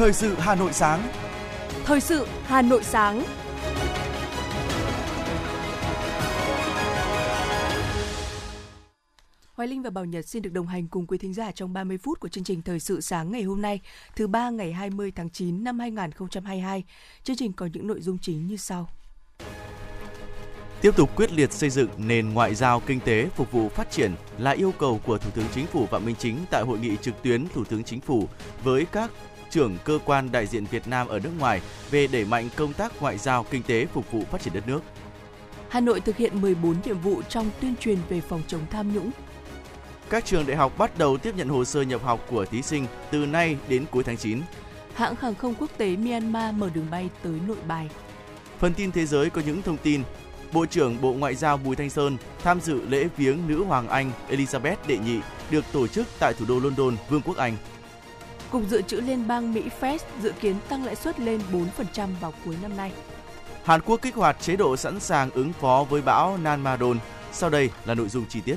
Thời sự Hà Nội sáng. Thời sự Hà Nội sáng. Hoài Linh và Bảo Nhật xin được đồng hành cùng quý thính giả trong 30 phút của chương trình Thời sự sáng ngày hôm nay, thứ ba ngày 20 tháng 9 năm 2022. Chương trình có những nội dung chính như sau. Tiếp tục quyết liệt xây dựng nền ngoại giao kinh tế phục vụ phát triển là yêu cầu của Thủ tướng Chính phủ Phạm Minh Chính tại hội nghị trực tuyến Thủ tướng Chính phủ với các trưởng cơ quan đại diện Việt Nam ở nước ngoài về đẩy mạnh công tác ngoại giao kinh tế phục vụ phát triển đất nước. Hà Nội thực hiện 14 nhiệm vụ trong tuyên truyền về phòng chống tham nhũng. Các trường đại học bắt đầu tiếp nhận hồ sơ nhập học của thí sinh từ nay đến cuối tháng 9. Hãng hàng không quốc tế Myanmar mở đường bay tới nội bài. Phần tin thế giới có những thông tin Bộ trưởng Bộ Ngoại giao Bùi Thanh Sơn tham dự lễ viếng nữ hoàng Anh Elizabeth đệ nhị được tổ chức tại thủ đô London, Vương quốc Anh. Cục Dự trữ Liên bang Mỹ Fed dự kiến tăng lãi suất lên 4% vào cuối năm nay. Hàn Quốc kích hoạt chế độ sẵn sàng ứng phó với bão Nanmadon. Sau đây là nội dung chi tiết.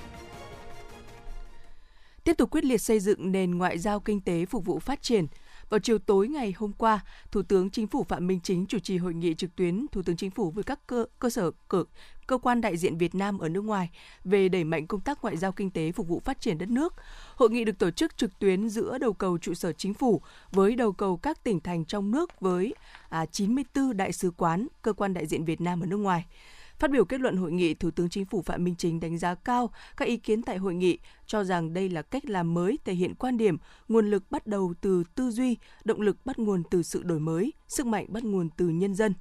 Tiếp tục quyết liệt xây dựng nền ngoại giao kinh tế phục vụ phát triển – vào chiều tối ngày hôm qua, Thủ tướng Chính phủ Phạm Minh Chính chủ trì hội nghị trực tuyến Thủ tướng Chính phủ với các cơ, cơ sở cơ, cơ quan đại diện Việt Nam ở nước ngoài về đẩy mạnh công tác ngoại giao kinh tế phục vụ phát triển đất nước. Hội nghị được tổ chức trực tuyến giữa đầu cầu trụ sở chính phủ với đầu cầu các tỉnh thành trong nước với à, 94 đại sứ quán, cơ quan đại diện Việt Nam ở nước ngoài. Phát biểu kết luận hội nghị, Thủ tướng Chính phủ Phạm Minh Chính đánh giá cao các ý kiến tại hội nghị, cho rằng đây là cách làm mới thể hiện quan điểm nguồn lực bắt đầu từ tư duy, động lực bắt nguồn từ sự đổi mới, sức mạnh bắt nguồn từ nhân dân.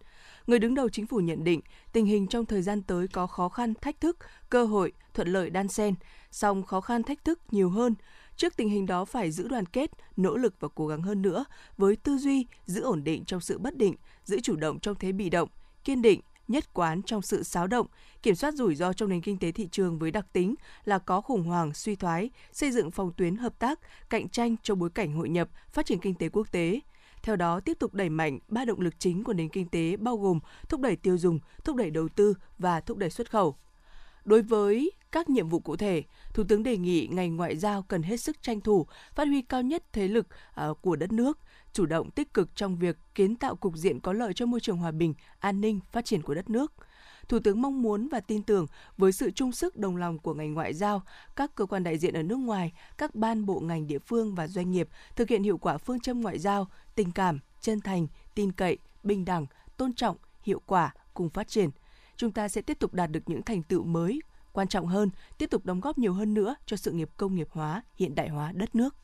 Người đứng đầu chính phủ nhận định tình hình trong thời gian tới có khó khăn, thách thức, cơ hội, thuận lợi đan xen, song khó khăn thách thức nhiều hơn. Trước tình hình đó phải giữ đoàn kết, nỗ lực và cố gắng hơn nữa với tư duy giữ ổn định trong sự bất định, giữ chủ động trong thế bị động, kiên định, nhất quán trong sự xáo động, kiểm soát rủi ro trong nền kinh tế thị trường với đặc tính là có khủng hoảng, suy thoái, xây dựng phòng tuyến hợp tác, cạnh tranh trong bối cảnh hội nhập, phát triển kinh tế quốc tế. Theo đó, tiếp tục đẩy mạnh ba động lực chính của nền kinh tế bao gồm thúc đẩy tiêu dùng, thúc đẩy đầu tư và thúc đẩy xuất khẩu. Đối với các nhiệm vụ cụ thể, Thủ tướng đề nghị ngành ngoại giao cần hết sức tranh thủ, phát huy cao nhất thế lực à, của đất nước, chủ động tích cực trong việc kiến tạo cục diện có lợi cho môi trường hòa bình, an ninh, phát triển của đất nước. Thủ tướng mong muốn và tin tưởng với sự chung sức đồng lòng của ngành ngoại giao, các cơ quan đại diện ở nước ngoài, các ban bộ ngành địa phương và doanh nghiệp thực hiện hiệu quả phương châm ngoại giao, tình cảm, chân thành, tin cậy, bình đẳng, tôn trọng, hiệu quả cùng phát triển. Chúng ta sẽ tiếp tục đạt được những thành tựu mới, quan trọng hơn, tiếp tục đóng góp nhiều hơn nữa cho sự nghiệp công nghiệp hóa, hiện đại hóa đất nước.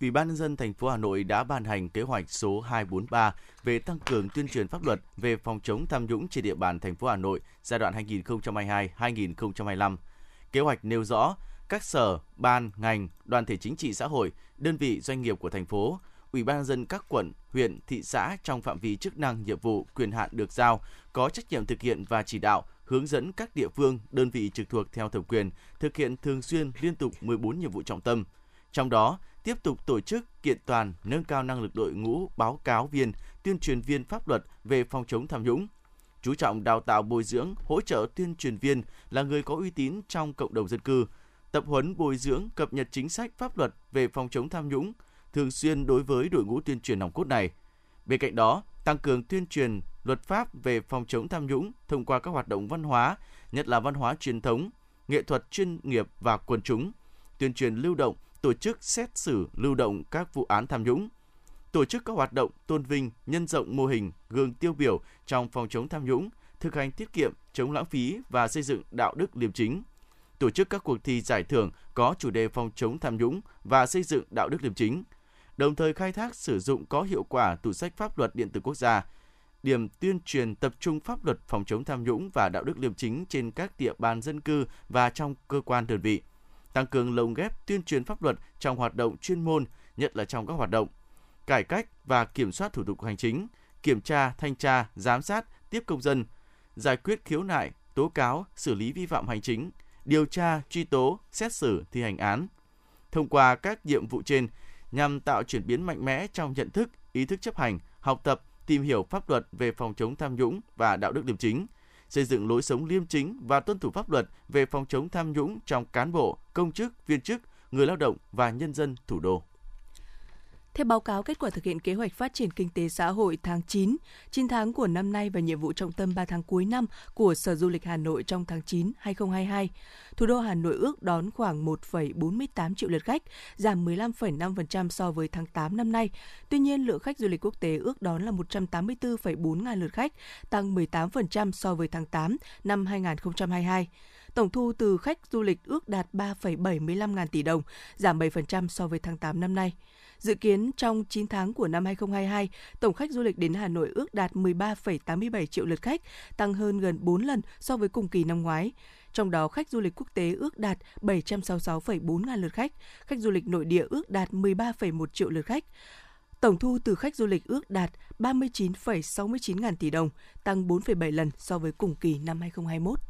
Ủy ban nhân dân thành phố Hà Nội đã ban hành kế hoạch số 243 về tăng cường tuyên truyền pháp luật về phòng chống tham nhũng trên địa bàn thành phố Hà Nội giai đoạn 2022-2025. Kế hoạch nêu rõ các sở, ban, ngành, đoàn thể chính trị xã hội, đơn vị doanh nghiệp của thành phố, Ủy ban dân các quận, huyện, thị xã trong phạm vi chức năng, nhiệm vụ, quyền hạn được giao có trách nhiệm thực hiện và chỉ đạo, hướng dẫn các địa phương, đơn vị trực thuộc theo thẩm quyền thực hiện thường xuyên liên tục 14 nhiệm vụ trọng tâm. Trong đó, tiếp tục tổ chức kiện toàn nâng cao năng lực đội ngũ báo cáo viên, tuyên truyền viên pháp luật về phòng chống tham nhũng, chú trọng đào tạo bồi dưỡng, hỗ trợ tuyên truyền viên là người có uy tín trong cộng đồng dân cư, tập huấn bồi dưỡng cập nhật chính sách pháp luật về phòng chống tham nhũng thường xuyên đối với đội ngũ tuyên truyền nòng cốt này. Bên cạnh đó, tăng cường tuyên truyền luật pháp về phòng chống tham nhũng thông qua các hoạt động văn hóa, nhất là văn hóa truyền thống, nghệ thuật chuyên nghiệp và quần chúng, tuyên truyền lưu động tổ chức xét xử lưu động các vụ án tham nhũng, tổ chức các hoạt động tôn vinh, nhân rộng mô hình gương tiêu biểu trong phòng chống tham nhũng, thực hành tiết kiệm, chống lãng phí và xây dựng đạo đức liêm chính. Tổ chức các cuộc thi giải thưởng có chủ đề phòng chống tham nhũng và xây dựng đạo đức liêm chính. Đồng thời khai thác sử dụng có hiệu quả tủ sách pháp luật điện tử quốc gia, điểm tuyên truyền tập trung pháp luật phòng chống tham nhũng và đạo đức liêm chính trên các địa bàn dân cư và trong cơ quan đơn vị tăng cường lồng ghép tuyên truyền pháp luật trong hoạt động chuyên môn, nhất là trong các hoạt động cải cách và kiểm soát thủ tục hành chính, kiểm tra, thanh tra, giám sát, tiếp công dân, giải quyết khiếu nại, tố cáo, xử lý vi phạm hành chính, điều tra, truy tố, xét xử, thi hành án. Thông qua các nhiệm vụ trên nhằm tạo chuyển biến mạnh mẽ trong nhận thức, ý thức chấp hành, học tập, tìm hiểu pháp luật về phòng chống tham nhũng và đạo đức liêm chính, xây dựng lối sống liêm chính và tuân thủ pháp luật về phòng chống tham nhũng trong cán bộ, công chức, viên chức, người lao động và nhân dân thủ đô. Theo báo cáo kết quả thực hiện kế hoạch phát triển kinh tế xã hội tháng 9, 9 tháng của năm nay và nhiệm vụ trọng tâm 3 tháng cuối năm của Sở Du lịch Hà Nội trong tháng 9 2022, thủ đô Hà Nội ước đón khoảng 1,48 triệu lượt khách, giảm 15,5% so với tháng 8 năm nay. Tuy nhiên, lượng khách du lịch quốc tế ước đón là 184,4 ngàn lượt khách, tăng 18% so với tháng 8 năm 2022. Tổng thu từ khách du lịch ước đạt 3,75 ngàn tỷ đồng, giảm 7% so với tháng 8 năm nay. Dự kiến trong 9 tháng của năm 2022, tổng khách du lịch đến Hà Nội ước đạt 13,87 triệu lượt khách, tăng hơn gần 4 lần so với cùng kỳ năm ngoái. Trong đó, khách du lịch quốc tế ước đạt 766,4 ngàn lượt khách, khách du lịch nội địa ước đạt 13,1 triệu lượt khách. Tổng thu từ khách du lịch ước đạt 39,69 ngàn tỷ đồng, tăng 4,7 lần so với cùng kỳ năm 2021.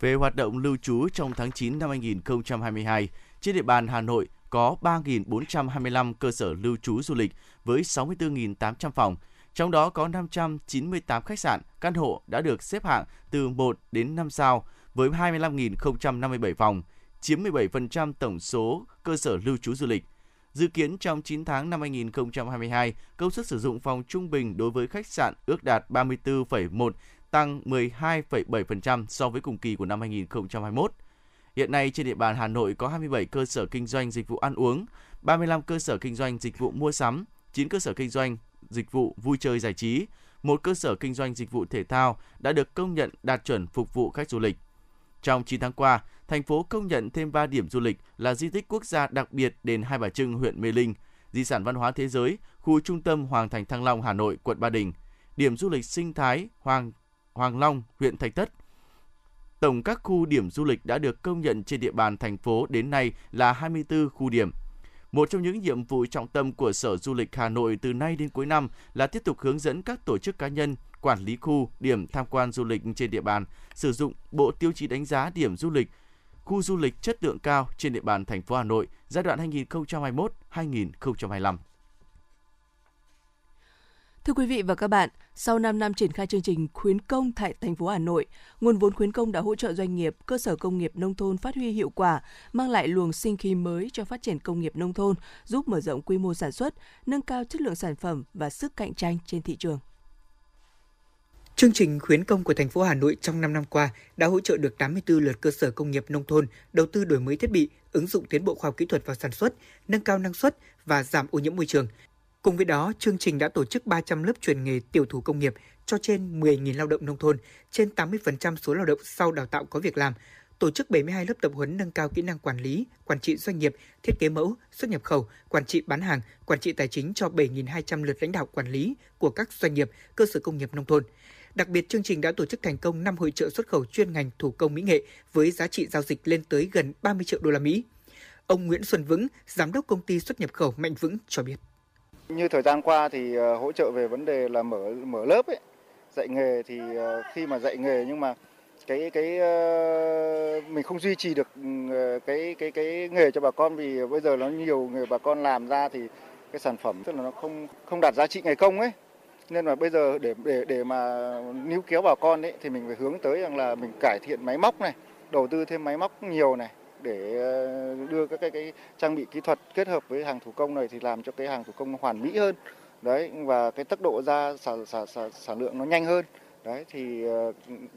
Về hoạt động lưu trú trong tháng 9 năm 2022, trên địa bàn Hà Nội có 3.425 cơ sở lưu trú du lịch với 64.800 phòng, trong đó có 598 khách sạn, căn hộ đã được xếp hạng từ 1 đến 5 sao với 25.057 phòng, chiếm 17% tổng số cơ sở lưu trú du lịch. Dự kiến trong 9 tháng năm 2022, công suất sử dụng phòng trung bình đối với khách sạn ước đạt 34,1, tăng 12,7% so với cùng kỳ của năm 2021. Hiện nay trên địa bàn Hà Nội có 27 cơ sở kinh doanh dịch vụ ăn uống, 35 cơ sở kinh doanh dịch vụ mua sắm, 9 cơ sở kinh doanh dịch vụ vui chơi giải trí, một cơ sở kinh doanh dịch vụ thể thao đã được công nhận đạt chuẩn phục vụ khách du lịch. Trong 9 tháng qua, thành phố công nhận thêm 3 điểm du lịch là di tích quốc gia đặc biệt đền Hai Bà Trưng, huyện Mê Linh, di sản văn hóa thế giới, khu trung tâm Hoàng Thành Thăng Long, Hà Nội, quận Ba Đình, điểm du lịch sinh thái Hoàng Hoàng Long, huyện Thạch Thất. Tổng các khu điểm du lịch đã được công nhận trên địa bàn thành phố đến nay là 24 khu điểm. Một trong những nhiệm vụ trọng tâm của Sở Du lịch Hà Nội từ nay đến cuối năm là tiếp tục hướng dẫn các tổ chức cá nhân quản lý khu, điểm tham quan du lịch trên địa bàn sử dụng bộ tiêu chí đánh giá điểm du lịch, khu du lịch chất lượng cao trên địa bàn thành phố Hà Nội giai đoạn 2021-2025. Thưa quý vị và các bạn, sau 5 năm triển khai chương trình khuyến công tại thành phố Hà Nội, nguồn vốn khuyến công đã hỗ trợ doanh nghiệp, cơ sở công nghiệp nông thôn phát huy hiệu quả, mang lại luồng sinh khí mới cho phát triển công nghiệp nông thôn, giúp mở rộng quy mô sản xuất, nâng cao chất lượng sản phẩm và sức cạnh tranh trên thị trường. Chương trình khuyến công của thành phố Hà Nội trong 5 năm qua đã hỗ trợ được 84 lượt cơ sở công nghiệp nông thôn đầu tư đổi mới thiết bị, ứng dụng tiến bộ khoa học kỹ thuật vào sản xuất, nâng cao năng suất và giảm ô nhiễm môi trường, Cùng với đó, chương trình đã tổ chức 300 lớp truyền nghề tiểu thủ công nghiệp cho trên 10.000 lao động nông thôn, trên 80% số lao động sau đào tạo có việc làm, tổ chức 72 lớp tập huấn nâng cao kỹ năng quản lý, quản trị doanh nghiệp, thiết kế mẫu, xuất nhập khẩu, quản trị bán hàng, quản trị tài chính cho 7.200 lượt lãnh đạo quản lý của các doanh nghiệp, cơ sở công nghiệp nông thôn. Đặc biệt, chương trình đã tổ chức thành công 5 hội trợ xuất khẩu chuyên ngành thủ công mỹ nghệ với giá trị giao dịch lên tới gần 30 triệu đô la Mỹ. Ông Nguyễn Xuân Vững, giám đốc công ty xuất nhập khẩu Mạnh Vững cho biết. Như thời gian qua thì ờ, hỗ trợ về vấn đề là mở mở lớp ấy, dạy nghề thì ờ, khi mà dạy nghề nhưng mà cái cái ờ, mình không duy trì được ừ, cái cái cái nghề cho bà con vì bây giờ nó nhiều người bà con làm ra thì cái sản phẩm tức là nó không không đạt giá trị ngày công ấy. Nên là bây giờ để để để mà níu kéo bà con ấy thì mình phải hướng tới rằng là mình cải thiện máy móc này đầu tư thêm máy móc nhiều này để ờ, đưa các cái, cái trang bị kỹ thuật kết hợp với hàng thủ công này thì làm cho cái hàng thủ công hoàn mỹ hơn đấy và cái tốc độ ra sản sản sản, sản lượng nó nhanh hơn đấy thì ờ,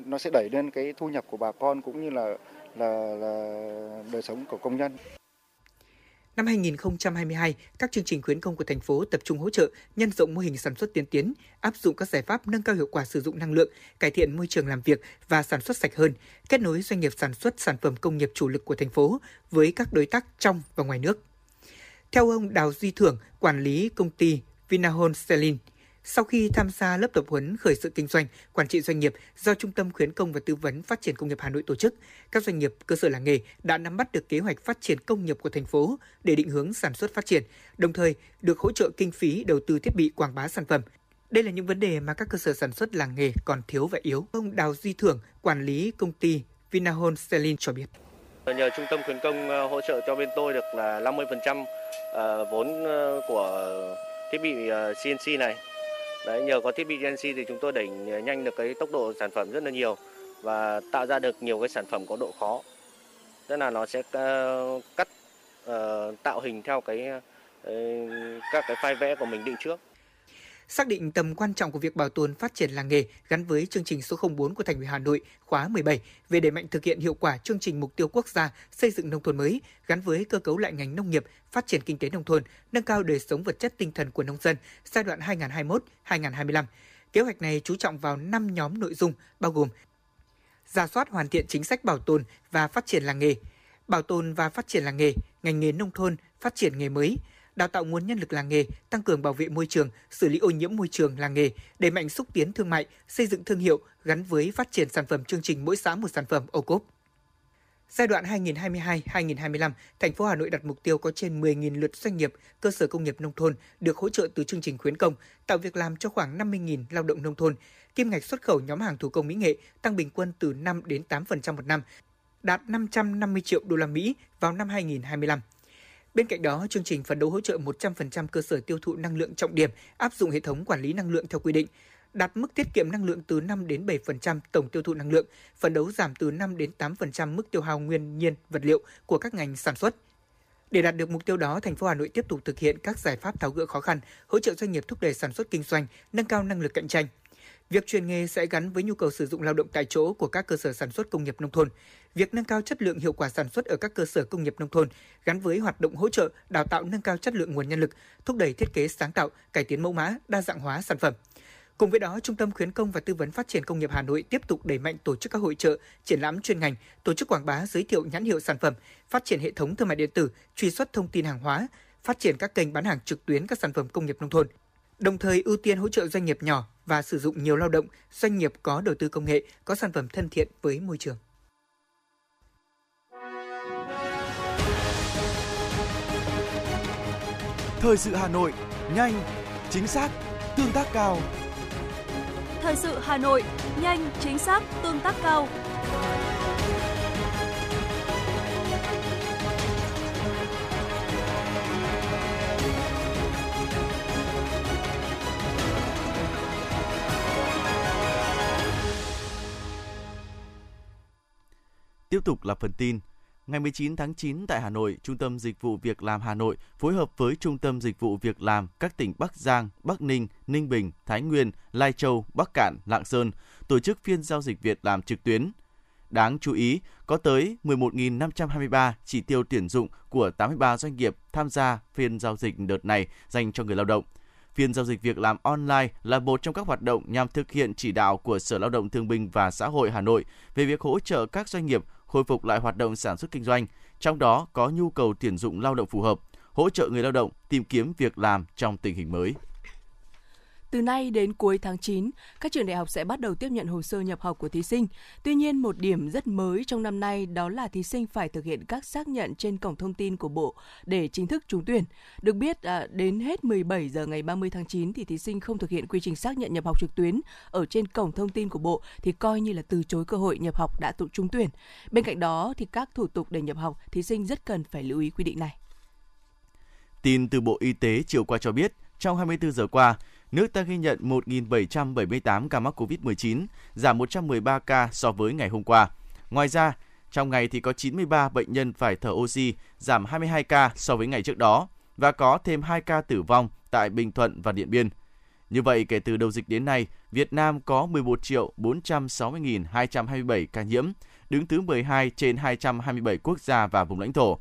nó sẽ đẩy lên cái thu nhập của bà con cũng như là là là đời sống của công nhân. Năm 2022, các chương trình khuyến công của thành phố tập trung hỗ trợ nhân rộng mô hình sản xuất tiên tiến, áp dụng các giải pháp nâng cao hiệu quả sử dụng năng lượng, cải thiện môi trường làm việc và sản xuất sạch hơn, kết nối doanh nghiệp sản xuất sản phẩm công nghiệp chủ lực của thành phố với các đối tác trong và ngoài nước. Theo ông Đào Duy Thưởng, quản lý công ty Vinahon Selin, sau khi tham gia lớp tập huấn khởi sự kinh doanh, quản trị doanh nghiệp do Trung tâm khuyến công và tư vấn phát triển công nghiệp Hà Nội tổ chức, các doanh nghiệp cơ sở làng nghề đã nắm bắt được kế hoạch phát triển công nghiệp của thành phố để định hướng sản xuất phát triển, đồng thời được hỗ trợ kinh phí đầu tư thiết bị quảng bá sản phẩm. Đây là những vấn đề mà các cơ sở sản xuất làng nghề còn thiếu và yếu. Ông Đào Duy Thưởng, quản lý công ty Vinahol Selin cho biết. Nhờ trung tâm khuyến công ờ, hỗ trợ cho bên tôi được là 50% ờ, vốn ờ, của thiết bị CNC này Đấy, nhờ có thiết bị CNC thì chúng tôi đẩy nhanh được cái tốc độ sản phẩm rất là nhiều và tạo ra được nhiều cái sản phẩm có độ khó. Tức là nó sẽ uh, cắt uh, tạo hình theo cái ờ, các cái file vẽ của mình định trước xác định tầm quan trọng của việc bảo tồn phát triển làng nghề gắn với chương trình số 04 của Thành ủy Hà Nội khóa 17 về đẩy mạnh thực hiện hiệu quả chương trình mục tiêu quốc gia xây dựng nông thôn mới gắn với cơ cấu lại ngành nông nghiệp, phát triển kinh tế nông thôn, nâng cao đời sống vật chất tinh thần của nông dân giai đoạn 2021-2025. Kế hoạch này chú trọng vào 5 nhóm nội dung bao gồm giả soát hoàn thiện chính sách bảo tồn và phát triển làng nghề, bảo tồn và phát triển làng nghề, ngành nghề nông thôn, phát triển nghề mới, đào tạo nguồn nhân lực làng nghề, tăng cường bảo vệ môi trường, xử lý ô nhiễm môi trường làng nghề, đẩy mạnh xúc tiến thương mại, xây dựng thương hiệu gắn với phát triển sản phẩm chương trình mỗi xã một sản phẩm ô cốp. Giai đoạn 2022-2025, thành phố Hà Nội đặt mục tiêu có trên 10.000 lượt doanh nghiệp, cơ sở công nghiệp nông thôn được hỗ trợ từ chương trình khuyến công, tạo việc làm cho khoảng 50.000 lao động nông thôn. Kim ngạch xuất khẩu nhóm hàng thủ công mỹ nghệ tăng bình quân từ 5 đến 8% một năm, đạt 550 triệu đô la Mỹ vào năm 2025. Bên cạnh đó, chương trình phấn đấu hỗ trợ 100% cơ sở tiêu thụ năng lượng trọng điểm áp dụng hệ thống quản lý năng lượng theo quy định, đạt mức tiết kiệm năng lượng từ 5 đến 7% tổng tiêu thụ năng lượng, phấn đấu giảm từ 5 đến 8% mức tiêu hao nguyên nhiên vật liệu của các ngành sản xuất. Để đạt được mục tiêu đó, thành phố Hà Nội tiếp tục thực hiện các giải pháp tháo gỡ khó khăn, hỗ trợ doanh nghiệp thúc đẩy sản xuất kinh doanh, nâng cao năng lực cạnh tranh. Việc chuyển nghề sẽ gắn với nhu cầu sử dụng lao động tại chỗ của các cơ sở sản xuất công nghiệp nông thôn. Việc nâng cao chất lượng hiệu quả sản xuất ở các cơ sở công nghiệp nông thôn gắn với hoạt động hỗ trợ, đào tạo nâng cao chất lượng nguồn nhân lực, thúc đẩy thiết kế sáng tạo, cải tiến mẫu mã, đa dạng hóa sản phẩm. Cùng với đó, Trung tâm khuyến công và tư vấn phát triển công nghiệp Hà Nội tiếp tục đẩy mạnh tổ chức các hội trợ, triển lãm chuyên ngành, tổ chức quảng bá giới thiệu nhãn hiệu sản phẩm, phát triển hệ thống thương mại điện tử, truy xuất thông tin hàng hóa, phát triển các kênh bán hàng trực tuyến các sản phẩm công nghiệp nông thôn. Đồng thời ưu tiên hỗ trợ doanh nghiệp nhỏ và sử dụng nhiều lao động, doanh nghiệp có đầu tư công nghệ, có sản phẩm thân thiện với môi trường. Thời sự Hà Nội, nhanh, chính xác, tương tác cao. Thời sự Hà Nội, nhanh, chính xác, tương tác cao. Tiếp tục là phần tin. Ngày 19 tháng 9 tại Hà Nội, Trung tâm Dịch vụ Việc làm Hà Nội phối hợp với Trung tâm Dịch vụ Việc làm các tỉnh Bắc Giang, Bắc Ninh, Ninh Bình, Thái Nguyên, Lai Châu, Bắc Cạn, Lạng Sơn tổ chức phiên giao dịch việc làm trực tuyến. Đáng chú ý, có tới 11.523 chỉ tiêu tuyển dụng của 83 doanh nghiệp tham gia phiên giao dịch đợt này dành cho người lao động – Phiên giao dịch việc làm online là một trong các hoạt động nhằm thực hiện chỉ đạo của Sở Lao động Thương binh và Xã hội Hà Nội về việc hỗ trợ các doanh nghiệp khôi phục lại hoạt động sản xuất kinh doanh, trong đó có nhu cầu tuyển dụng lao động phù hợp, hỗ trợ người lao động tìm kiếm việc làm trong tình hình mới. Từ nay đến cuối tháng 9, các trường đại học sẽ bắt đầu tiếp nhận hồ sơ nhập học của thí sinh. Tuy nhiên, một điểm rất mới trong năm nay đó là thí sinh phải thực hiện các xác nhận trên cổng thông tin của Bộ để chính thức trúng tuyển. Được biết, à, đến hết 17 giờ ngày 30 tháng 9 thì thí sinh không thực hiện quy trình xác nhận nhập học trực tuyến ở trên cổng thông tin của Bộ thì coi như là từ chối cơ hội nhập học đã tụ trúng tuyển. Bên cạnh đó thì các thủ tục để nhập học, thí sinh rất cần phải lưu ý quy định này. Tin từ Bộ Y tế chiều qua cho biết, trong 24 giờ qua, nước ta ghi nhận 1.778 ca mắc COVID-19, giảm 113 ca so với ngày hôm qua. Ngoài ra, trong ngày thì có 93 bệnh nhân phải thở oxy, giảm 22 ca so với ngày trước đó và có thêm 2 ca tử vong tại Bình Thuận và Điện Biên. Như vậy, kể từ đầu dịch đến nay, Việt Nam có 11 triệu 460.227 ca nhiễm, đứng thứ 12 trên 227 quốc gia và vùng lãnh thổ.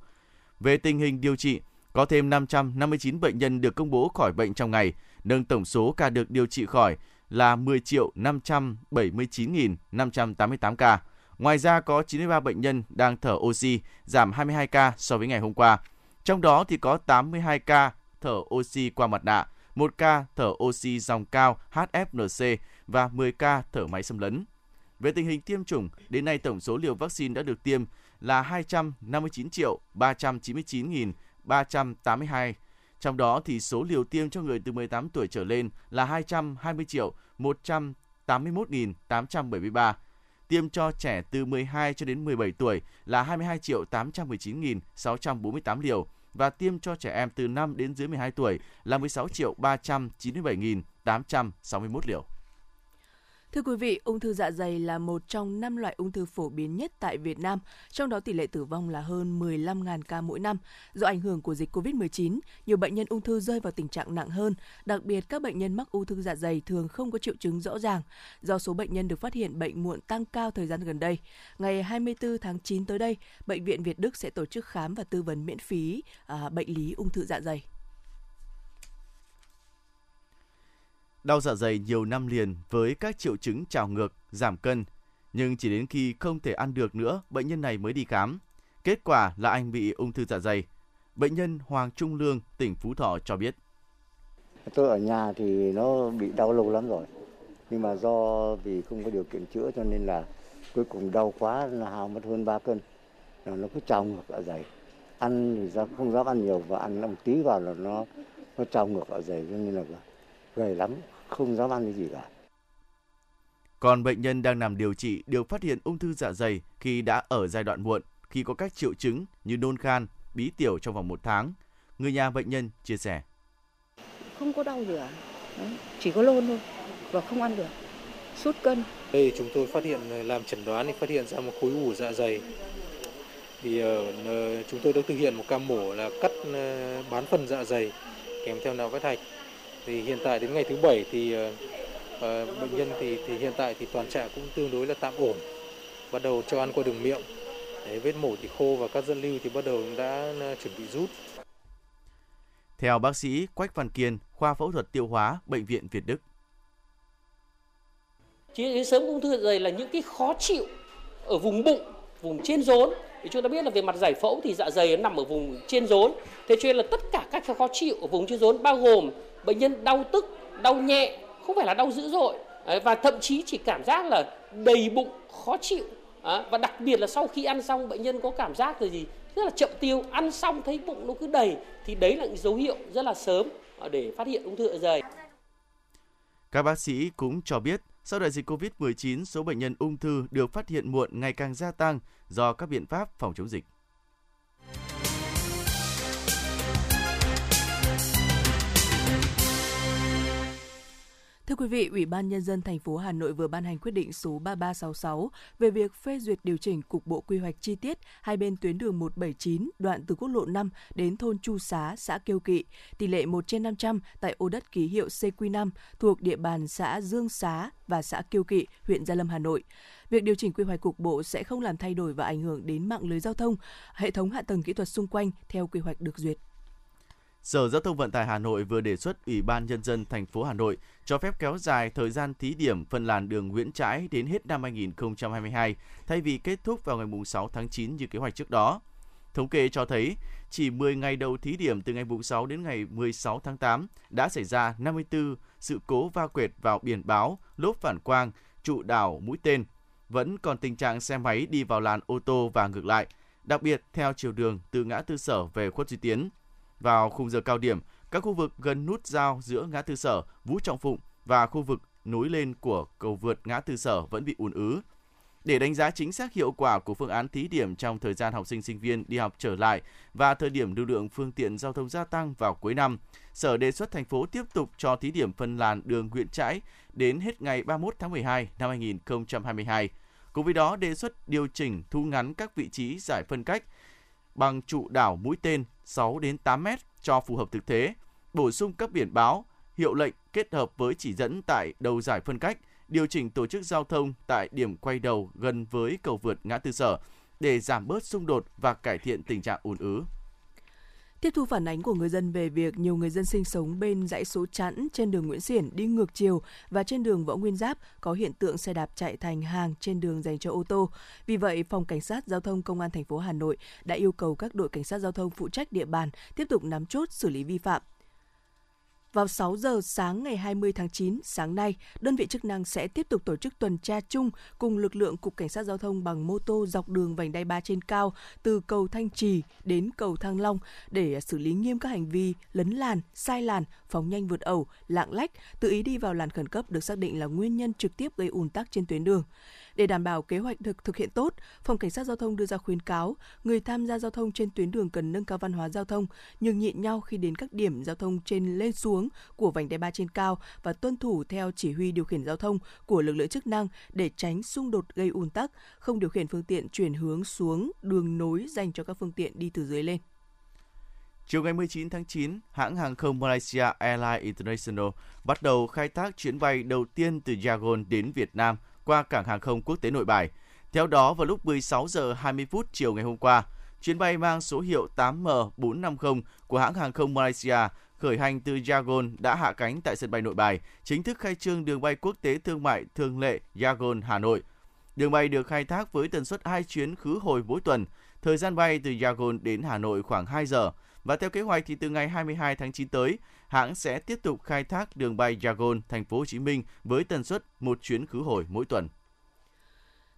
Về tình hình điều trị, có thêm 559 bệnh nhân được công bố khỏi bệnh trong ngày, nâng tổng số ca được điều trị khỏi là 10 triệu 579.588 ca. Ngoài ra có 93 bệnh nhân đang thở oxy, giảm 22 ca so với ngày hôm qua. Trong đó thì có 82 ca thở oxy qua mặt nạ, 1 ca thở oxy dòng cao HFNC và 10 ca thở máy xâm lấn. Về tình hình tiêm chủng, đến nay tổng số liều vaccine đã được tiêm là 259 triệu 399.382 trong đó thì số liều tiêm cho người từ 18 tuổi trở lên là 220 triệu 181.873. Tiêm cho trẻ từ 12 cho đến 17 tuổi là 22 triệu 819.648 liều và tiêm cho trẻ em từ 5 đến dưới 12 tuổi là 16 triệu 397.861 liều. Thưa quý vị, ung thư dạ dày là một trong năm loại ung thư phổ biến nhất tại Việt Nam, trong đó tỷ lệ tử vong là hơn 15.000 ca mỗi năm. Do ảnh hưởng của dịch COVID-19, nhiều bệnh nhân ung thư rơi vào tình trạng nặng hơn, đặc biệt các bệnh nhân mắc ung thư dạ dày thường không có triệu chứng rõ ràng. Do số bệnh nhân được phát hiện bệnh muộn tăng cao thời gian gần đây, ngày 24 tháng 9 tới đây, Bệnh viện Việt Đức sẽ tổ chức khám và tư vấn miễn phí à, bệnh lý ung thư dạ dày. Đau dạ dày nhiều năm liền với các triệu chứng trào ngược, giảm cân, nhưng chỉ đến khi không thể ăn được nữa, bệnh nhân này mới đi khám. Kết quả là anh bị ung thư dạ dày. Bệnh nhân Hoàng Trung Lương, tỉnh Phú Thọ cho biết. Tôi ở nhà thì nó bị đau lâu lắm rồi. Nhưng mà do vì không có điều kiện chữa cho nên là cuối cùng đau quá là hao mất hơn 3 cân. Nó cứ trào ngược dạ dày. Ăn thì ra không dám ăn nhiều và ăn một tí vào là nó nó trào ngược dạ dày cho nên là gầy lắm, không dám ăn cái gì cả. Còn bệnh nhân đang nằm điều trị được phát hiện ung thư dạ dày khi đã ở giai đoạn muộn, khi có các triệu chứng như nôn khan, bí tiểu trong vòng một tháng. Người nhà bệnh nhân chia sẻ. Không có đau cả, chỉ có nôn thôi và không ăn được, sút cân. Đây chúng tôi phát hiện làm chẩn đoán thì phát hiện ra một khối u dạ dày. Thì uh, chúng tôi đã thực hiện một ca mổ là cắt uh, bán phần dạ dày kèm theo nạo vết hạch thì hiện tại đến ngày thứ bảy thì uh, bệnh nhân thì thì hiện tại thì toàn trạng cũng tương đối là tạm ổn bắt đầu cho ăn qua đường miệng Đấy, vết mổ thì khô và các dân lưu thì bắt đầu đã chuẩn bị rút theo bác sĩ Quách Văn Kiên, khoa phẫu thuật tiêu hóa, bệnh viện Việt Đức. Chỉ sớm ung thư dạ dày là những cái khó chịu ở vùng bụng, vùng trên rốn. Thì chúng ta biết là về mặt giải phẫu thì dạ dày nó nằm ở vùng trên rốn. Thế cho nên là tất cả các khó chịu ở vùng trên rốn bao gồm bệnh nhân đau tức, đau nhẹ, không phải là đau dữ dội. Và thậm chí chỉ cảm giác là đầy bụng khó chịu. Và đặc biệt là sau khi ăn xong bệnh nhân có cảm giác là gì? Rất là chậm tiêu ăn xong thấy bụng nó cứ đầy thì đấy là những dấu hiệu rất là sớm ờ, để phát hiện ung thư dạ dày. Các bác sĩ cũng cho biết sau đại dịch Covid-19, số bệnh nhân ung thư được phát hiện muộn ngày càng gia tăng do các biện pháp phòng chống dịch. Thưa quý vị, Ủy ban nhân dân thành phố Hà Nội vừa ban hành quyết định số 3366 về việc phê duyệt điều chỉnh cục bộ quy hoạch chi tiết hai bên tuyến đường 179 đoạn từ quốc lộ 5 đến thôn Chu Xá, xã Kiêu Kỵ, tỷ lệ 1 trên 500 tại ô đất ký hiệu CQ5 thuộc địa bàn xã Dương Xá và xã Kiêu Kỵ, huyện Gia Lâm, Hà Nội. Việc điều chỉnh quy hoạch cục bộ sẽ không làm thay đổi và ảnh hưởng đến mạng lưới giao thông, hệ thống hạ tầng kỹ thuật xung quanh theo quy hoạch được duyệt. Sở Giao thông Vận tải Hà Nội vừa đề xuất Ủy ban Nhân dân thành phố Hà Nội cho phép kéo dài thời gian thí điểm phân làn đường Nguyễn Trãi đến hết năm 2022, thay vì kết thúc vào ngày 6 tháng 9 như kế hoạch trước đó. Thống kê cho thấy, chỉ 10 ngày đầu thí điểm từ ngày 6 đến ngày 16 tháng 8 đã xảy ra 54 sự cố va quệt vào biển báo, lốp phản quang, trụ đảo, mũi tên. Vẫn còn tình trạng xe máy đi vào làn ô tô và ngược lại, đặc biệt theo chiều đường từ ngã tư sở về khuất Duy Tiến – vào khung giờ cao điểm, các khu vực gần nút giao giữa ngã tư sở Vũ Trọng Phụng và khu vực nối lên của cầu vượt ngã tư sở vẫn bị ùn ứ. Để đánh giá chính xác hiệu quả của phương án thí điểm trong thời gian học sinh sinh viên đi học trở lại và thời điểm lưu lượng phương tiện giao thông gia tăng vào cuối năm, Sở đề xuất thành phố tiếp tục cho thí điểm phân làn đường Nguyễn Trãi đến hết ngày 31 tháng 12 năm 2022. Cùng với đó đề xuất điều chỉnh thu ngắn các vị trí giải phân cách bằng trụ đảo mũi tên 6 đến 8 mét cho phù hợp thực tế, bổ sung các biển báo, hiệu lệnh kết hợp với chỉ dẫn tại đầu giải phân cách, điều chỉnh tổ chức giao thông tại điểm quay đầu gần với cầu vượt ngã tư sở để giảm bớt xung đột và cải thiện tình trạng ùn ứ. Tiếp thu phản ánh của người dân về việc nhiều người dân sinh sống bên dãy số chẵn trên đường Nguyễn Xiển đi ngược chiều và trên đường Võ Nguyên Giáp có hiện tượng xe đạp chạy thành hàng trên đường dành cho ô tô. Vì vậy, Phòng Cảnh sát Giao thông Công an thành phố Hà Nội đã yêu cầu các đội cảnh sát giao thông phụ trách địa bàn tiếp tục nắm chốt xử lý vi phạm. Vào 6 giờ sáng ngày 20 tháng 9, sáng nay, đơn vị chức năng sẽ tiếp tục tổ chức tuần tra chung cùng lực lượng Cục Cảnh sát Giao thông bằng mô tô dọc đường vành đai 3 trên cao từ cầu Thanh Trì đến cầu Thăng Long để xử lý nghiêm các hành vi lấn làn, sai làn, phóng nhanh vượt ẩu, lạng lách, tự ý đi vào làn khẩn cấp được xác định là nguyên nhân trực tiếp gây ùn tắc trên tuyến đường. Để đảm bảo kế hoạch được thực hiện tốt, Phòng Cảnh sát Giao thông đưa ra khuyến cáo người tham gia giao thông trên tuyến đường cần nâng cao văn hóa giao thông, nhường nhịn nhau khi đến các điểm giao thông trên lên xuống của vành đai ba trên cao và tuân thủ theo chỉ huy điều khiển giao thông của lực lượng chức năng để tránh xung đột gây ùn tắc, không điều khiển phương tiện chuyển hướng xuống đường nối dành cho các phương tiện đi từ dưới lên. Chiều ngày 19 tháng 9, hãng hàng không Malaysia Airlines International bắt đầu khai thác chuyến bay đầu tiên từ Yangon đến Việt Nam qua cảng hàng không quốc tế Nội Bài. Theo đó, vào lúc 16 giờ 20 phút chiều ngày hôm qua, chuyến bay mang số hiệu 8M450 của hãng hàng không Malaysia khởi hành từ Yangon đã hạ cánh tại sân bay Nội Bài, chính thức khai trương đường bay quốc tế thương mại thường lệ Yangon Hà Nội. Đường bay được khai thác với tần suất 2 chuyến khứ hồi mỗi tuần. Thời gian bay từ Yangon đến Hà Nội khoảng 2 giờ. Và theo kế hoạch thì từ ngày 22 tháng 9 tới, hãng sẽ tiếp tục khai thác đường bay Yangon thành phố Hồ Chí Minh với tần suất một chuyến khứ hồi mỗi tuần.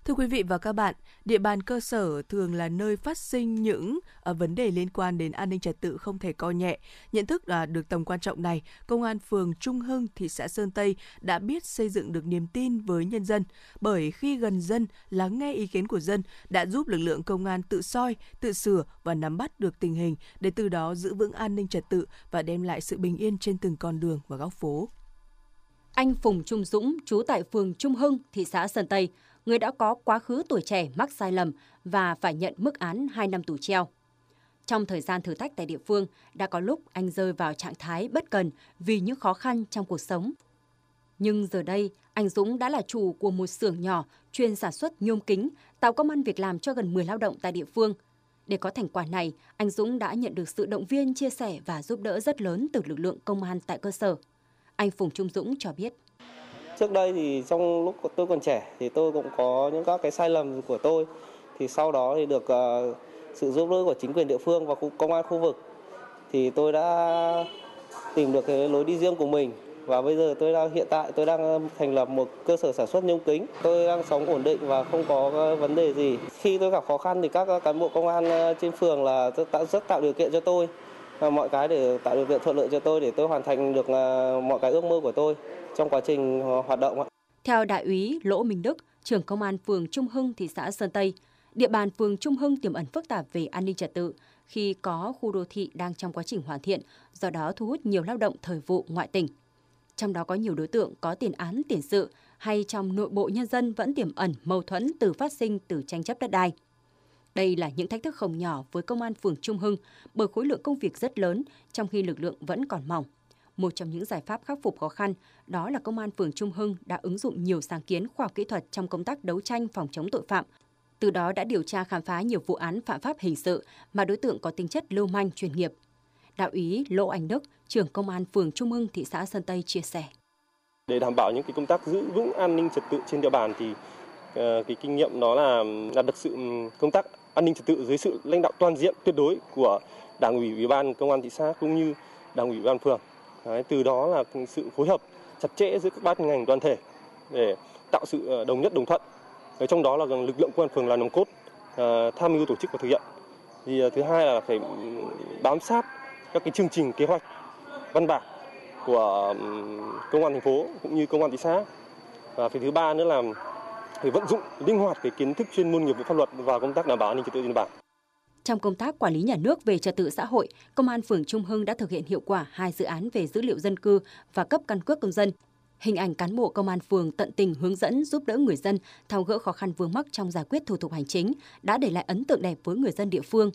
Thưa quý vị và các bạn, địa bàn cơ sở thường là nơi phát sinh những à, vấn đề liên quan đến an ninh trật tự không thể coi nhẹ. Nhận thức à, được tầm quan trọng này, Công an phường Trung Hưng, thị xã Sơn Tây đã biết xây dựng được niềm tin với nhân dân. Bởi khi gần dân, lắng nghe ý kiến của dân đã giúp lực lượng công an tự soi, tự sửa và nắm bắt được tình hình để từ đó giữ vững an ninh trật tự và đem lại sự bình yên trên từng con đường và góc phố. Anh Phùng Trung Dũng, trú tại phường Trung Hưng, thị xã Sơn Tây, người đã có quá khứ tuổi trẻ mắc sai lầm và phải nhận mức án 2 năm tù treo. Trong thời gian thử thách tại địa phương, đã có lúc anh rơi vào trạng thái bất cần vì những khó khăn trong cuộc sống. Nhưng giờ đây, anh Dũng đã là chủ của một xưởng nhỏ chuyên sản xuất nhôm kính, tạo công ăn việc làm cho gần 10 lao động tại địa phương. Để có thành quả này, anh Dũng đã nhận được sự động viên, chia sẻ và giúp đỡ rất lớn từ lực lượng công an tại cơ sở. Anh Phùng Trung Dũng cho biết. Trước đây thì trong lúc tôi còn trẻ thì tôi cũng có những các cái sai lầm của tôi. Thì sau đó thì được uh, sự giúp đỡ của chính quyền địa phương và công an khu vực thì tôi đã tìm được cái lối đi riêng của mình và bây giờ tôi đang hiện tại tôi đang thành lập một cơ sở sản xuất nhôm kính. Tôi đang sống ổn định và không có ờ, vấn đề gì. Khi tôi gặp khó khăn thì các ờ, cán bộ công an trên phường là rất, rất tạo điều kiện cho tôi mọi cái để tạo điều kiện thuận lợi cho tôi để tôi hoàn thành được à, mọi cái ước mơ của tôi trong quá trình à, hoạt động. Theo đại úy Lỗ Minh Đức, trưởng công an phường Trung Hưng, thị xã Sơn Tây, địa bàn phường Trung Hưng tiềm ẩn phức tạp về an ninh trật tự khi có khu đô thị đang trong quá trình hoàn thiện, do đó thu hút nhiều lao động thời vụ ngoại tỉnh. Trong đó có nhiều đối tượng có tiền án tiền sự hay trong nội bộ nhân dân vẫn tiềm ẩn mâu thuẫn từ phát sinh từ tranh chấp đất đai. Đây là những thách thức không nhỏ với công an phường Trung Hưng bởi khối lượng công việc rất lớn trong khi lực lượng vẫn còn mỏng. Một trong những giải pháp khắc phục khó khăn đó là công an phường Trung Hưng đã ứng dụng nhiều sáng kiến khoa học kỹ thuật trong công tác đấu tranh phòng chống tội phạm. Từ đó đã điều tra khám phá nhiều vụ án phạm pháp hình sự mà đối tượng có tính chất lưu manh chuyên nghiệp. Đạo úy Lỗ Anh Đức, trưởng công an phường Trung Hưng, thị xã Sơn Tây chia sẻ. Để đảm bảo những cái công tác giữ vững an ninh trật tự trên địa bàn thì ờ, cái kinh nghiệm đó là đạt được sự ừ, công tác an ninh trật tự dưới sự lãnh đạo toàn diện tuyệt đối của Đảng ủy Ủy ban Công an thị xã cũng như Đảng ủy Ủy ban phường. Đấy, từ đó là sự phối hợp chặt chẽ giữa các ban ngành đoàn thể để tạo sự ờ, đồng nhất đồng thuận. Đấy, trong đó là lực lượng công an phường là nòng cốt ờ, tham mưu tổ chức và thực hiện. Thì ờ, thứ hai là phải bám sát các cái chương trình kế hoạch văn bản của công an thành phố cũng như công an thị xã. Và phía thứ ba nữa là phải vận dụng linh hoạt cái kiến thức chuyên môn nghiệp vụ pháp luật và công tác đảm bảo an ninh trật tự trên địa bàn. Trong công tác quản lý nhà nước về trật tự xã hội, Công an phường Trung Hưng đã thực hiện hiệu quả hai dự án về dữ liệu dân cư và cấp căn cước công dân. Hình ảnh cán bộ công an phường tận tình hướng dẫn giúp đỡ người dân tháo gỡ khó khăn vướng mắc trong giải quyết thủ tục hành chính đã để lại ấn tượng đẹp với người dân địa phương.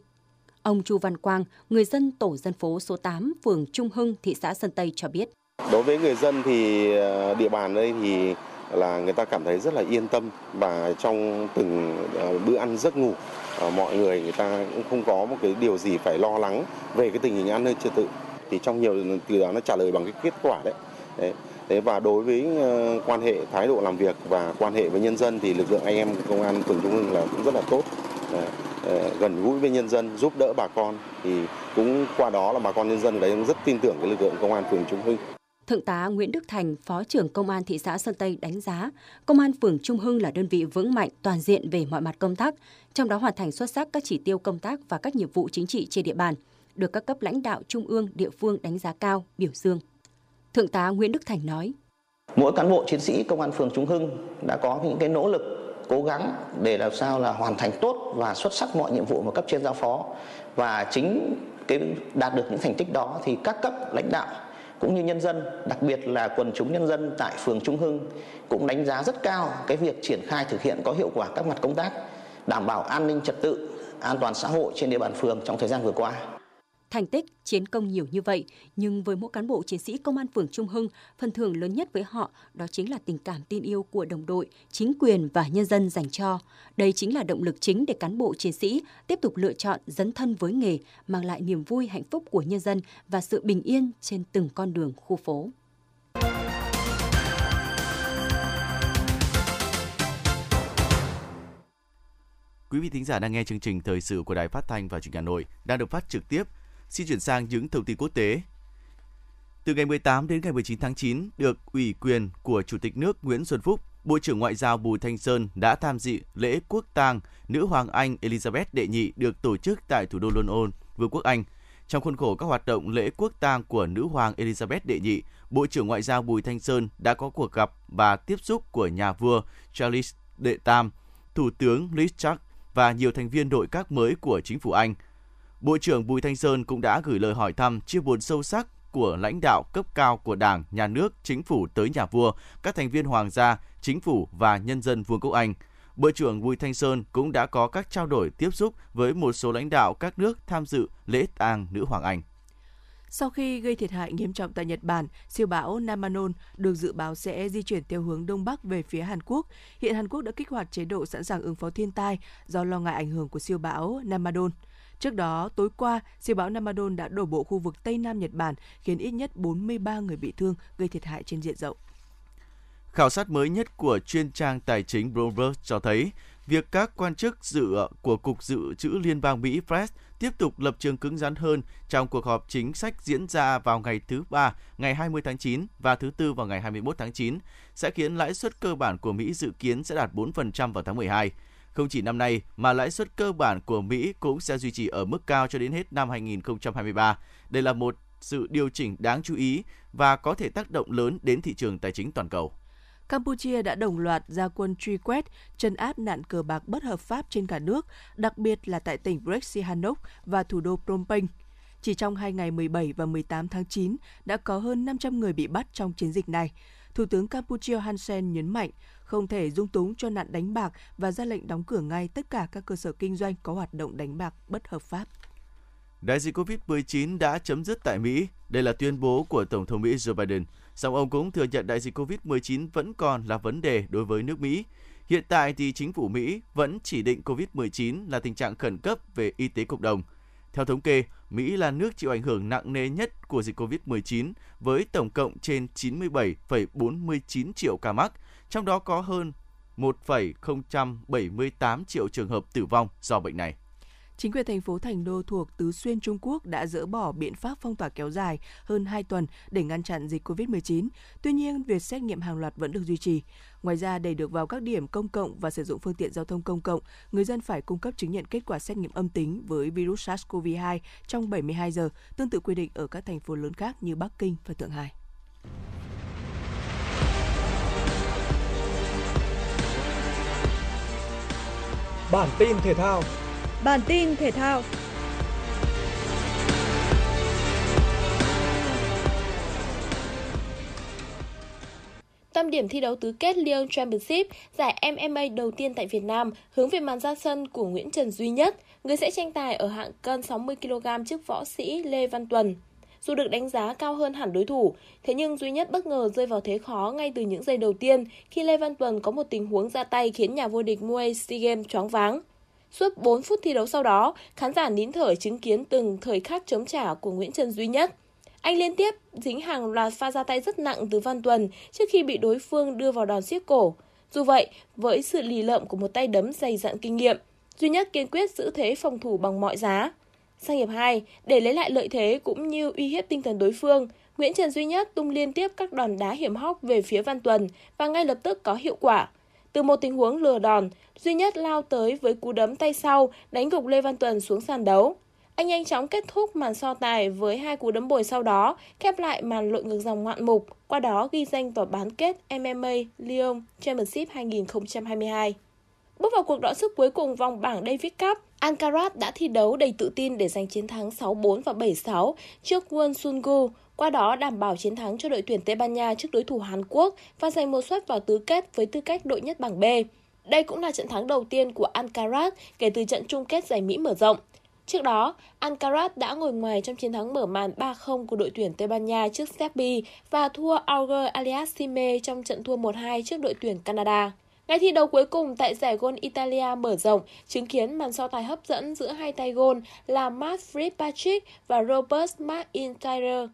Ông Chu Văn Quang, người dân tổ dân phố số 8, phường Trung Hưng, thị xã Sơn Tây cho biết. Đối với người dân thì ờ, địa bàn đây thì là người ta cảm thấy rất là yên tâm và trong từng ờ, bữa ăn giấc ngủ ờ, mọi người người ta cũng không có một cái điều gì phải lo lắng về cái tình hình an ninh trật tự thì trong nhiều từ đó nó trả lời bằng cái kết quả đấy. đấy. Thế và đối với ờ, quan hệ thái độ làm việc và quan hệ với nhân dân thì lực lượng anh em công an phường Trung Hưng là cũng rất là tốt. Gần gũi với nhân dân, giúp đỡ bà con thì cũng qua đó là bà con nhân dân đấy rất tin tưởng cái lực lượng công an phường Trung Hưng. Thượng tá Nguyễn Đức Thành, Phó trưởng Công an thị xã Sơn Tây đánh giá, Công an phường Trung Hưng là đơn vị vững mạnh toàn diện về mọi mặt công tác, trong đó hoàn thành xuất sắc các chỉ tiêu công tác và các nhiệm vụ chính trị trên địa bàn, được các cấp lãnh đạo trung ương, địa phương đánh giá cao, biểu dương. Thượng tá Nguyễn Đức Thành nói: Mỗi cán bộ chiến sĩ Công an phường Trung Hưng đã có những cái nỗ lực cố gắng để làm sao là hoàn thành tốt và xuất sắc mọi nhiệm vụ mà cấp trên giao phó và chính cái đạt được những thành tích đó thì các cấp lãnh đạo cũng như nhân dân, đặc biệt là quần chúng nhân dân tại phường Trung Hưng cũng đánh giá rất cao cái việc triển khai thực hiện có hiệu quả các mặt công tác đảm bảo an ninh trật tự, an toàn xã hội trên địa bàn phường trong thời gian vừa qua. Thành tích, chiến công nhiều như vậy, nhưng với mỗi cán bộ chiến sĩ công an phường Trung Hưng, phần thưởng lớn nhất với họ đó chính là tình cảm tin yêu của đồng đội, chính quyền và nhân dân dành cho. Đây chính là động lực chính để cán bộ chiến sĩ tiếp tục lựa chọn dấn thân với nghề, mang lại niềm vui hạnh phúc của nhân dân và sự bình yên trên từng con đường khu phố. Quý vị thính giả đang nghe chương trình thời sự của Đài Phát thanh và Truyền hình Hà Nội đang được phát trực tiếp Xin chuyển sang những thông tin quốc tế. Từ ngày 18 đến ngày 19 tháng 9, được ủy quyền của Chủ tịch nước Nguyễn Xuân Phúc, Bộ trưởng Ngoại giao Bùi Thanh Sơn đã tham dự lễ quốc tang nữ hoàng Anh Elizabeth đệ nhị được tổ chức tại thủ đô London, Vương quốc Anh. Trong khuôn khổ các hoạt động lễ quốc tang của nữ hoàng Elizabeth đệ nhị, Bộ trưởng Ngoại giao Bùi Thanh Sơn đã có cuộc gặp và tiếp xúc của nhà vua Charles đệ Tam, Thủ tướng Liz Truss và nhiều thành viên nội các mới của chính phủ Anh – Bộ trưởng Bùi Thanh Sơn cũng đã gửi lời hỏi thăm chia buồn sâu sắc của lãnh đạo cấp cao của Đảng, Nhà nước, Chính phủ tới nhà vua, các thành viên hoàng gia, chính phủ và nhân dân Vương quốc Anh. Bộ trưởng Bùi Thanh Sơn cũng đã có các trao đổi tiếp xúc với một số lãnh đạo các nước tham dự lễ tang nữ hoàng Anh. Sau khi gây thiệt hại nghiêm trọng tại Nhật Bản, siêu bão Namanon được dự báo sẽ di chuyển theo hướng đông bắc về phía Hàn Quốc. Hiện Hàn Quốc đã kích hoạt chế độ sẵn sàng ứng phó thiên tai do lo ngại ảnh hưởng của siêu bão Namanon. Trước đó, tối qua, siêu bão Namadon đã đổ bộ khu vực Tây Nam Nhật Bản, khiến ít nhất 43 người bị thương, gây thiệt hại trên diện rộng. Khảo sát mới nhất của chuyên trang tài chính Bloomberg cho thấy, việc các quan chức dự của Cục Dự trữ Liên bang Mỹ Fed tiếp tục lập trường cứng rắn hơn trong cuộc họp chính sách diễn ra vào ngày thứ Ba, ngày 20 tháng 9 và thứ Tư vào ngày 21 tháng 9, sẽ khiến lãi suất cơ bản của Mỹ dự kiến sẽ đạt 4% vào tháng 12. Không chỉ năm nay mà lãi suất cơ bản của Mỹ cũng sẽ duy trì ở mức cao cho đến hết năm 2023. Đây là một sự điều chỉnh đáng chú ý và có thể tác động lớn đến thị trường tài chính toàn cầu. Campuchia đã đồng loạt ra quân truy quét, trấn áp nạn cờ bạc bất hợp pháp trên cả nước, đặc biệt là tại tỉnh Brex Sihanouk và thủ đô Phnom Penh. Chỉ trong hai ngày 17 và 18 tháng 9, đã có hơn 500 người bị bắt trong chiến dịch này. Thủ tướng Campuchia Hun Sen nhấn mạnh không thể dung túng cho nạn đánh bạc và ra lệnh đóng cửa ngay tất cả các cơ sở kinh doanh có hoạt động đánh bạc bất hợp pháp. Đại dịch COVID-19 đã chấm dứt tại Mỹ. Đây là tuyên bố của Tổng thống Mỹ Joe Biden. Song ông cũng thừa nhận đại dịch COVID-19 vẫn còn là vấn đề đối với nước Mỹ. Hiện tại thì chính phủ Mỹ vẫn chỉ định COVID-19 là tình trạng khẩn cấp về y tế cộng đồng – theo thống kê, Mỹ là nước chịu ảnh hưởng nặng nề nhất của dịch COVID-19 với tổng cộng trên 97,49 triệu ca mắc, trong đó có hơn 1,078 triệu trường hợp tử vong do bệnh này. Chính quyền thành phố Thành Đô thuộc Tứ Xuyên Trung Quốc đã dỡ bỏ biện pháp phong tỏa kéo dài hơn 2 tuần để ngăn chặn dịch COVID-19. Tuy nhiên, việc xét nghiệm hàng loạt vẫn được duy trì. Ngoài ra, để được vào các điểm công cộng và sử dụng phương tiện giao thông công cộng, người dân phải cung cấp chứng nhận kết quả xét nghiệm âm tính với virus SARS-CoV-2 trong 72 giờ, tương tự quy định ở các thành phố lớn khác như Bắc Kinh và Thượng Hải. Bản tin thể thao Bản tin thể thao Tâm điểm thi đấu tứ kết Lyon Championship, giải MMA đầu tiên tại Việt Nam, hướng về màn ra sân của Nguyễn Trần Duy Nhất, người sẽ tranh tài ở hạng cân 60kg trước võ sĩ Lê Văn Tuần. Dù được đánh giá cao hơn hẳn đối thủ, thế nhưng Duy Nhất bất ngờ rơi vào thế khó ngay từ những giây đầu tiên khi Lê Văn Tuần có một tình huống ra tay khiến nhà vô địch Muay SEA Games choáng váng. Suốt 4 phút thi đấu sau đó, khán giả nín thở chứng kiến từng thời khắc chống trả của Nguyễn Trần Duy Nhất. Anh liên tiếp dính hàng loạt pha ra tay rất nặng từ Văn Tuần trước khi bị đối phương đưa vào đòn siết cổ. Dù vậy, với sự lì lợm của một tay đấm dày dặn kinh nghiệm, Duy Nhất kiên quyết giữ thế phòng thủ bằng mọi giá. Sang hiệp 2, để lấy lại lợi thế cũng như uy hiếp tinh thần đối phương, Nguyễn Trần Duy Nhất tung liên tiếp các đòn đá hiểm hóc về phía Văn Tuần và ngay lập tức có hiệu quả. Từ một tình huống lừa đòn, duy nhất lao tới với cú đấm tay sau, đánh gục Lê Văn Tuần xuống sàn đấu. Anh nhanh chóng kết thúc màn so tài với hai cú đấm bồi sau đó, khép lại màn lội ngược dòng ngoạn mục, qua đó ghi danh vào bán kết MMA Lyon Championship 2022. Bước vào cuộc đọ sức cuối cùng vòng bảng Davis Cup, Alcaraz đã thi đấu đầy tự tin để giành chiến thắng 6-4 và 7-6 trước Won Sungu, qua đó đảm bảo chiến thắng cho đội tuyển Tây Ban Nha trước đối thủ Hàn Quốc và giành một suất vào tứ kết với tư cách đội nhất bảng B. Đây cũng là trận thắng đầu tiên của Alcaraz kể từ trận chung kết giải Mỹ mở rộng. Trước đó, Alcaraz đã ngồi ngoài trong chiến thắng mở màn 3-0 của đội tuyển Tây Ban Nha trước Serbia và thua Auger Aliassime trong trận thua 1-2 trước đội tuyển Canada. Ngày thi đấu cuối cùng tại giải Gol Italia mở rộng chứng kiến màn so tài hấp dẫn giữa hai tay gôn là Matt Fitzpatrick và Robert McIntyre.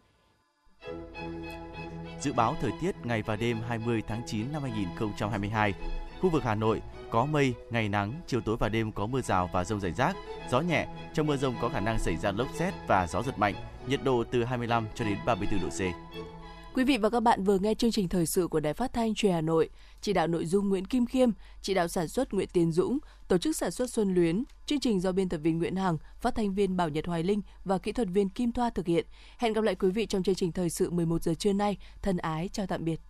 Dự báo thời tiết ngày và đêm 20 tháng 9 năm 2022. Khu vực Hà Nội có mây, ngày nắng, chiều tối và đêm có mưa rào và rông rải rác, gió nhẹ. Trong mưa rông có khả năng xảy ra lốc xét và gió giật mạnh. Nhiệt độ từ 25 cho đến 34 độ C. Quý vị và các bạn vừa nghe chương trình thời sự của Đài Phát thanh Truyền Hà Nội, chỉ đạo nội dung Nguyễn Kim Khiêm, chỉ đạo sản xuất Nguyễn Tiến Dũng, tổ chức sản xuất Xuân Luyến, chương trình do biên tập viên Nguyễn Hằng, phát thanh viên Bảo Nhật Hoài Linh và kỹ thuật viên Kim Thoa thực hiện. Hẹn gặp lại quý vị trong chương trình thời sự 11 giờ trưa nay. Thân ái chào tạm biệt.